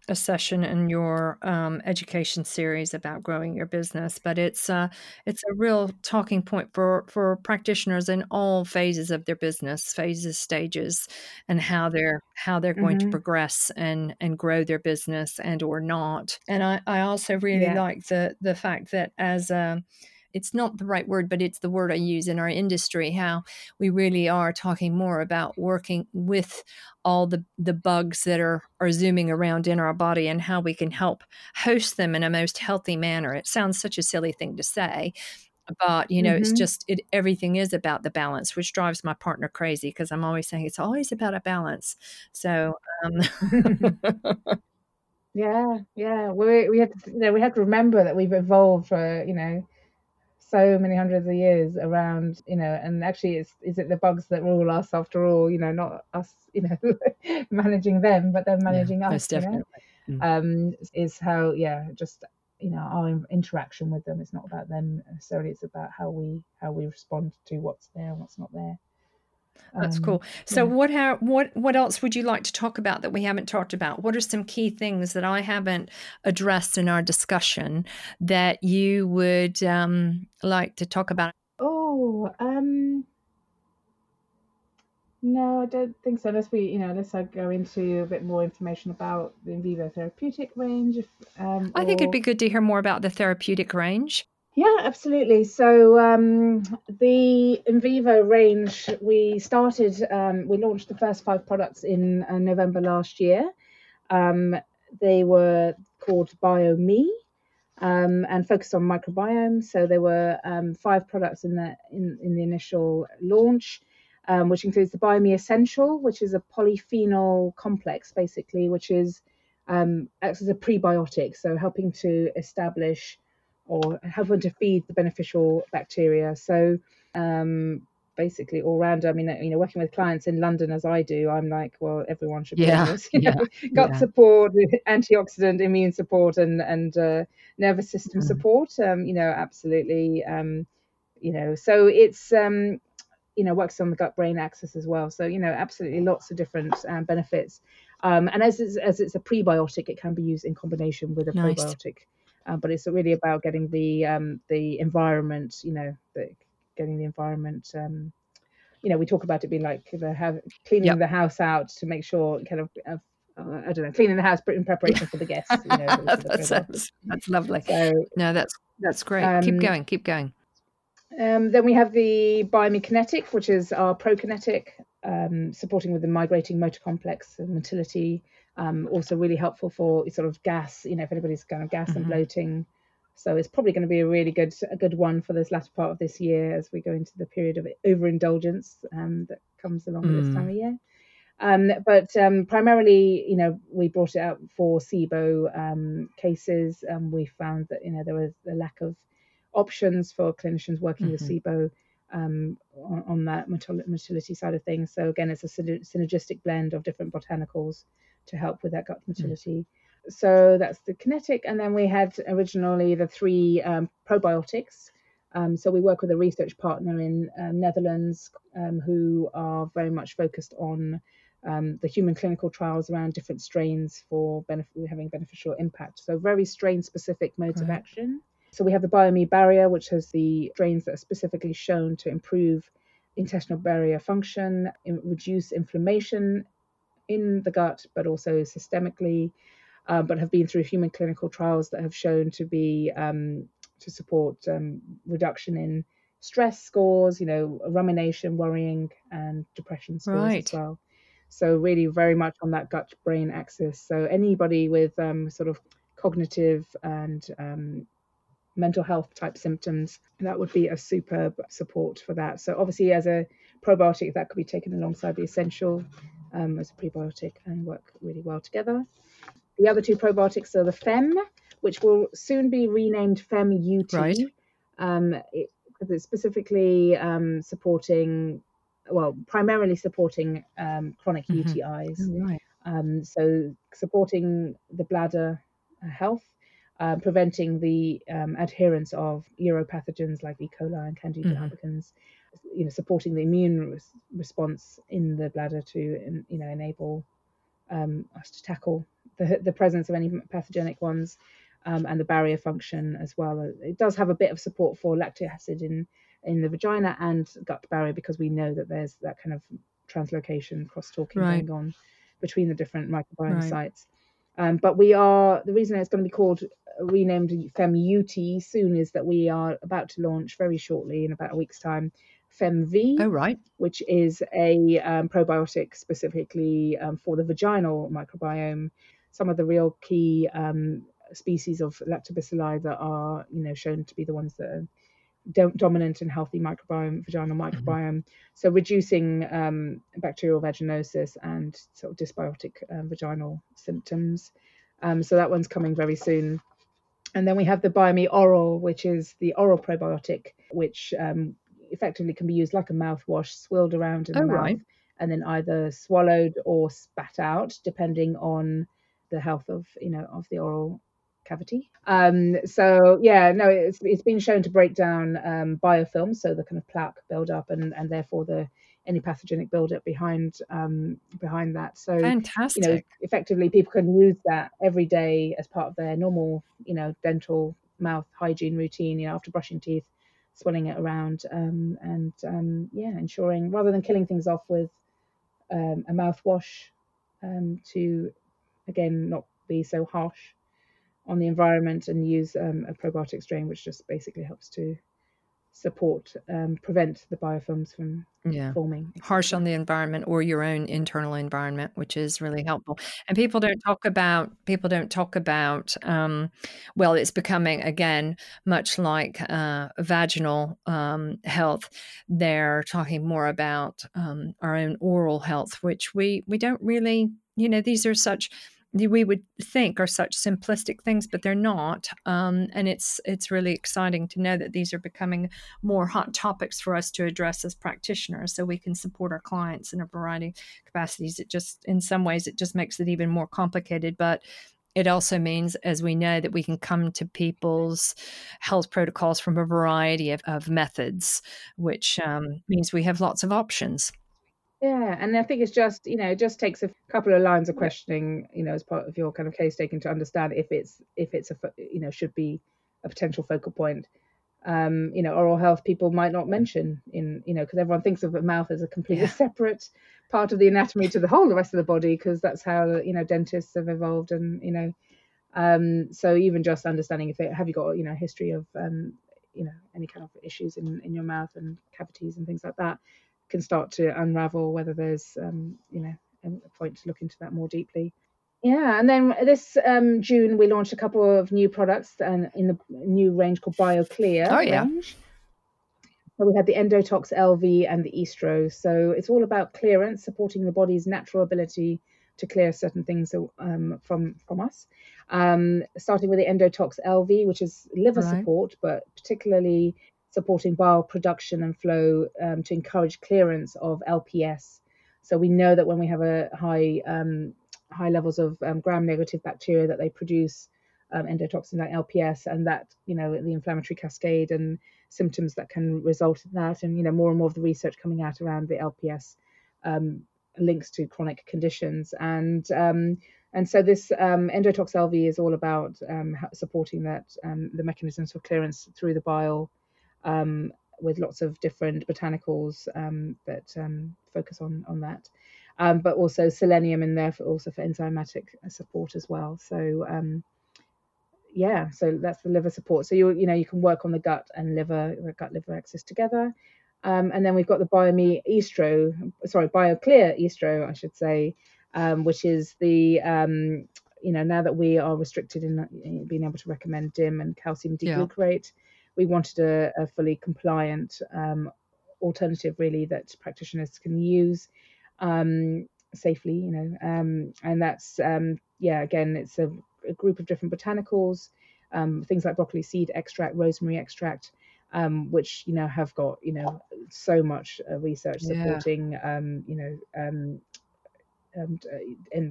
B: a session in your um, education series about growing your business, but it's uh, it's a real talking point for, for practitioners in all phases of their business, phases, stages, and how they're how they're going mm-hmm. to progress and and grow their business and or not. And I, I also really yeah. like the the fact that as a it's not the right word, but it's the word I use in our industry, how we really are talking more about working with all the, the bugs that are, are zooming around in our body and how we can help host them in a most healthy manner. It sounds such a silly thing to say, but you know mm-hmm. it's just it everything is about the balance which drives my partner crazy because i'm always saying it's always about a balance so um
A: yeah yeah we, we have to you know we have to remember that we've evolved for you know so many hundreds of years around, you know, and actually, it's is it the bugs that rule us after all? You know, not us, you know, managing them, but they're managing yeah, us. Most definitely. You know? mm. um, is how, yeah, just you know, our interaction with them. It's not about them necessarily. It's about how we how we respond to what's there and what's not there.
B: That's um, cool. So, yeah. what what what else would you like to talk about that we haven't talked about? What are some key things that I haven't addressed in our discussion that you would um, like to talk about?
A: Oh, um, no, I don't think so. Unless we, you know, unless I go into a bit more information about the Invivo therapeutic range. If, um,
B: I think it'd be good to hear more about the therapeutic range.
A: Yeah, absolutely. So um, the Invivo range, we started, um, we launched the first five products in uh, November last year. Um, they were called BioMe um, and focused on microbiome. So there were um, five products in the in, in the initial launch, um, which includes the BioMe Essential, which is a polyphenol complex, basically, which is acts as a prebiotic, so helping to establish or helping to feed the beneficial bacteria. So um, basically all round. I mean, you know, working with clients in London as I do, I'm like, well, everyone should be yeah, this. You know, gut yeah. support, antioxidant, immune support, and and uh, nervous system mm. support. Um, you know, absolutely. Um, you know, so it's um, you know works on the gut brain axis as well. So you know, absolutely lots of different um, benefits. Um, and as it's, as it's a prebiotic, it can be used in combination with a nice. probiotic. Uh, but it's really about getting the um, the environment, you know, the, getting the environment. Um, you know, we talk about it being like the have, cleaning yep. the house out to make sure kind of. Uh, uh, I don't know, cleaning the house in preparation for the guests. You know,
B: that's, that's, that's, lovely. So, no, that's that's great. Um, keep going, keep going.
A: Um, then we have the BioMe Kinetic, which is our prokinetic, um, supporting with the migrating motor complex and motility. Um, also really helpful for sort of gas, you know, if anybody's kind of gas mm-hmm. and bloating, so it's probably going to be a really good a good one for this latter part of this year as we go into the period of overindulgence um, that comes along mm. this time of year. Um, but um, primarily, you know, we brought it out for SIBO um, cases. and we found that you know there was a lack of options for clinicians working mm-hmm. with SIBO um, on, on, that motility side of things. So again, it's a synergistic blend of different botanicals to help with that gut motility. Mm so that's the kinetic. And then we had originally the three um, probiotics. Um, so we work with a research partner in um, Netherlands um, who are very much focused on um, the human clinical trials around different strains for benef- having beneficial impact. So very strain specific modes right. of action. So we have the BioMe barrier, which has the strains that are specifically shown to improve intestinal barrier function, reduce inflammation in the gut, but also systemically, uh, but have been through human clinical trials that have shown to be um, to support um, reduction in stress scores, you know, rumination, worrying, and depression scores right. as well. So really, very much on that gut brain axis. So anybody with um, sort of cognitive and um, mental health type symptoms, that would be a superb support for that. So obviously, as a probiotic, that could be taken alongside the essential um, as a prebiotic and work really well together. The other two probiotics are the FEM, which will soon be renamed FEM UT. Right. Um, it, it's specifically um, supporting, well, primarily supporting um, chronic mm-hmm. UTIs. Oh, right. Um, so supporting the bladder uh, health, uh, preventing the um, adherence of uropathogens like E. coli and Candida mm-hmm. albicans, you know, supporting the immune res- response in the bladder to, you know, enable um, us to tackle the, the presence of any pathogenic ones um, and the barrier function as well. It does have a bit of support for lactic acid in in the vagina and gut barrier because we know that there's that kind of translocation, cross talking right. going on between the different microbiome right. sites. Um, but we are the reason it's going to be called uh, renamed FemUT soon is that we are about to launch very shortly in about a week's time FemV.
B: Oh, right.
A: Which is a um, probiotic specifically um, for the vaginal microbiome. Some of the real key um, species of lactobacilli that are, you know, shown to be the ones that are do- dominant in healthy microbiome, vaginal mm-hmm. microbiome. Mm-hmm. So reducing um, bacterial vaginosis and sort of dysbiotic um, vaginal symptoms. Um, so that one's coming very soon. And then we have the BioMe Oral, which is the oral probiotic, which um, effectively can be used like a mouthwash, swirled around in the oh, mouth, right. and then either swallowed or spat out, depending on the health of you know of the oral cavity. Um, so yeah, no, it's it's been shown to break down um, biofilms, so the kind of plaque buildup, and and therefore the any pathogenic buildup behind um, behind that. So
B: fantastic.
A: You know, effectively, people can use that every day as part of their normal, you know, dental mouth hygiene routine. You know, after brushing teeth, swelling it around um, and um, yeah, ensuring rather than killing things off with um, a mouthwash um, to again not be so harsh on the environment and use um, a probiotic strain, which just basically helps to support um, prevent the biofilms from yeah. forming.
B: Harsh on the environment or your own internal environment which is really helpful. And people don't talk about people don't talk about um, well it's becoming again much like uh, vaginal um, health. They're talking more about um, our own oral health which we we don't really you know these are such we would think are such simplistic things, but they're not. Um, and it's it's really exciting to know that these are becoming more hot topics for us to address as practitioners, so we can support our clients in a variety of capacities. It just, in some ways, it just makes it even more complicated, but it also means, as we know, that we can come to people's health protocols from a variety of, of methods, which um, means we have lots of options.
A: Yeah, and I think it's just you know it just takes a couple of lines of questioning you know as part of your kind of case taking to understand if it's if it's a you know should be a potential focal point. Um, you know, oral health people might not mention in you know because everyone thinks of the mouth as a completely yeah. separate part of the anatomy to the whole the rest of the body because that's how you know dentists have evolved and you know um, so even just understanding if it have you got you know history of um, you know any kind of issues in in your mouth and cavities and things like that can start to unravel whether there's um, you know a point to look into that more deeply. Yeah, and then this um, June we launched a couple of new products and in the new range called BioClear.
B: Oh yeah.
A: Range. So we had the Endotox LV and the Estro. So it's all about clearance, supporting the body's natural ability to clear certain things um, from from us. Um, starting with the Endotox LV, which is liver right. support, but particularly supporting bile production and flow um, to encourage clearance of LPS. So we know that when we have a high um, high levels of um, gram-negative bacteria, that they produce um, endotoxin like LPS, and that you know the inflammatory cascade and symptoms that can result in that, and you know more and more of the research coming out around the LPS um, links to chronic conditions and um, and so this um, endotox LV is all about um, supporting that um, the mechanisms for clearance through the bile um, with lots of different botanicals um, that um, focus on on that. Um, but also selenium in there for also for enzymatic support as well. So um, yeah, so that's the liver support. So you you know you can work on the gut and liver, the gut liver axis together. Um, and then we've got the BioMe Estro, sorry, BioClear Estro, I should say, um, which is the um, you know now that we are restricted in, in being able to recommend DIM and calcium D-glucarate, yeah we wanted a, a fully compliant um, alternative, really, that practitioners can use um, safely, you know. Um, and that's, um, yeah, again, it's a, a, group of different botanicals, um, things like broccoli seed extract, rosemary extract. Um, which you know have got you know so much uh, research supporting yeah. you know and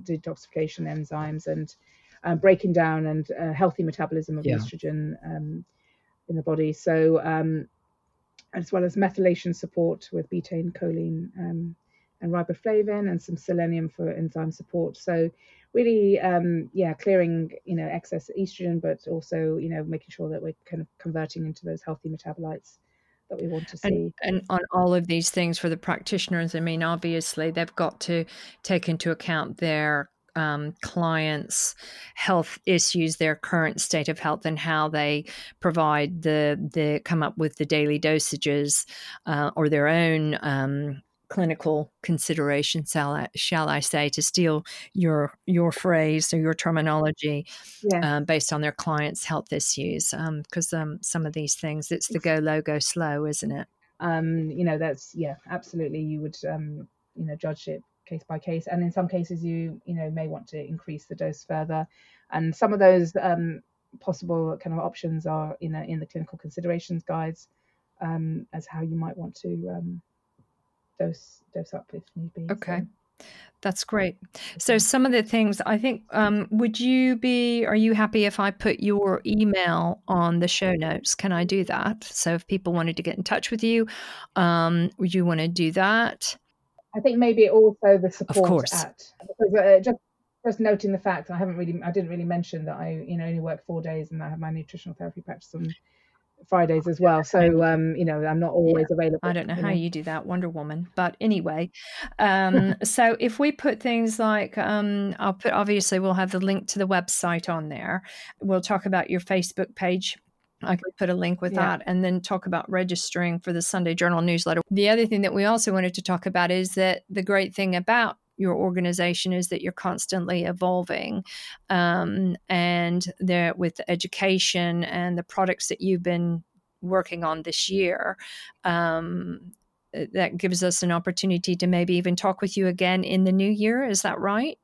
A: detoxification enzymes and uh, breaking down and uh, healthy metabolism of yeah. estrogen um, in the body. So, um, as well as methylation support with betaine, choline, um, and riboflavin, and some selenium for enzyme support. So, really, um, yeah, clearing you know excess estrogen, but also you know making sure that we're kind of converting into those healthy metabolites that we want to see.
B: And, and, on all of these things for the practitioners, I mean, obviously they've got to take into account their um, clients' health issues, their current state of health, and how they provide the the come up with the daily dosages uh, or their own um, clinical considerations, shall I, shall I, say, to steal your your phrase or your terminology, yeah. uh, based on their clients' health issues. Because um, um, some of these things, it's the go low, go slow, isn't it?
A: Um, you know, that's yeah, absolutely. You would um, you know judge it case by case and in some cases you you know may want to increase the dose further and some of those um, possible kind of options are you know in the clinical considerations guides um, as how you might want to um, dose dose up if need be
B: okay so. That's great. So, some of the things I think, um, would you be, are you happy if I put your email on the show notes? Can I do that? So, if people wanted to get in touch with you, um, would you want to do that?
A: I think maybe also the support at because uh, just just noting the fact I haven't really I didn't really mention that I you know only work four days and I have my nutritional therapy practice on Fridays as well. So um, you know, I'm not always yeah. available.
B: I don't know how you do that, Wonder Woman. But anyway, um, so if we put things like um, I'll put obviously we'll have the link to the website on there. We'll talk about your Facebook page I could put a link with yeah. that and then talk about registering for the Sunday Journal newsletter. The other thing that we also wanted to talk about is that the great thing about your organization is that you're constantly evolving um, and there with the education and the products that you've been working on this year um, that gives us an opportunity to maybe even talk with you again in the new year is that right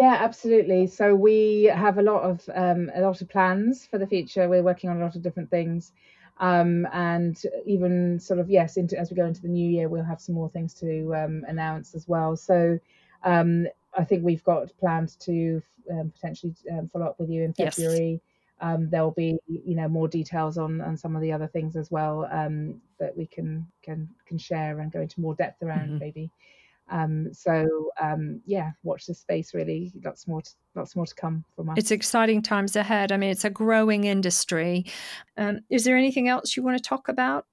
A: Yeah, absolutely. So we have a lot of um, a lot of plans for the future. We're working on a lot of different things, um, and even sort of yes, into, as we go into the new year, we'll have some more things to um, announce as well. So um, I think we've got plans to um, potentially um, follow up with you in February. Yes. there'll be you know more details on on some of the other things as well that we can can can share and go into more depth around mm-hmm. maybe. Um, so um, yeah, watch this space. Really, lots more, to, lots more to come from us.
B: It's exciting times ahead. I mean, it's a growing industry. Um, is there anything else you want to talk about?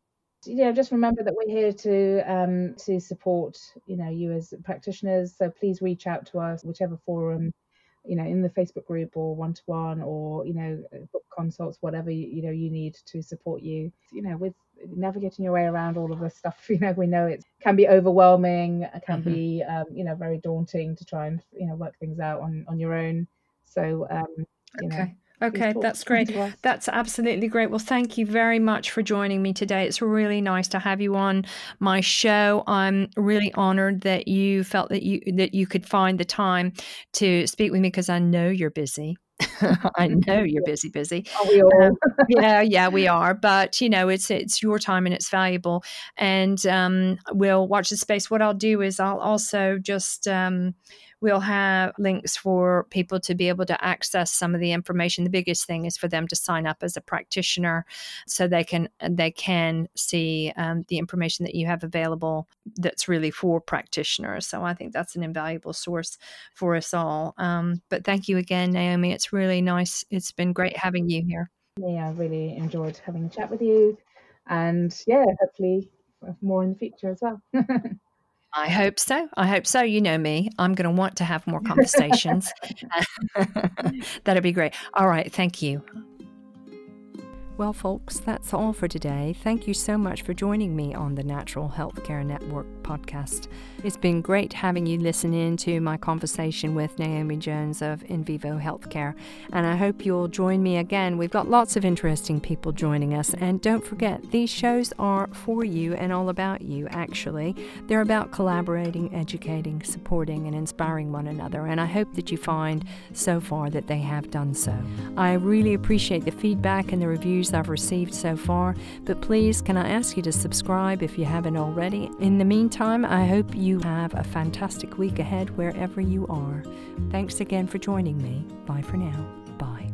A: Yeah, just remember that we're here to um, to support you know you as practitioners. So please reach out to us, whichever forum you know in the facebook group or one to one or you know book consults whatever you, you know you need to support you you know with navigating your way around all of this stuff you know we know it can be overwhelming it can mm-hmm. be um, you know very daunting to try and you know work things out on on your own so um you
B: okay.
A: know
B: Okay, that's great. That's absolutely great. Well, thank you very much for joining me today. It's really nice to have you on my show. I'm really honored that you felt that you that you could find the time to speak with me because I know you're busy. I know you're busy, busy.
A: Um,
B: yeah, yeah, we are. But you know, it's it's your time and it's valuable. And um, we'll watch the space. What I'll do is I'll also just um, we'll have links for people to be able to access some of the information. The biggest thing is for them to sign up as a practitioner, so they can they can see um, the information that you have available. That's really for practitioners. So I think that's an invaluable source for us all. Um, but thank you again, Naomi. It's really nice. It's been great having you here.
A: Yeah, I really enjoyed having a chat with you, and yeah, hopefully more in the future as well.
B: I hope so. I hope so. You know me. I'm going to want to have more conversations. That'd be great. All right. Thank you. Well, folks, that's all for today. Thank you so much for joining me on the Natural Healthcare Network podcast. It's been great having you listen in to my conversation with Naomi Jones of Invivo Healthcare, and I hope you'll join me again. We've got lots of interesting people joining us, and don't forget, these shows are for you and all about you, actually. They're about collaborating, educating, supporting, and inspiring one another, and I hope that you find so far that they have done so. I really appreciate the feedback and the reviews I've received so far, but please can I ask you to subscribe if you haven't already? In the meantime, I hope you have a fantastic week ahead wherever you are. Thanks again for joining me. Bye for now. Bye.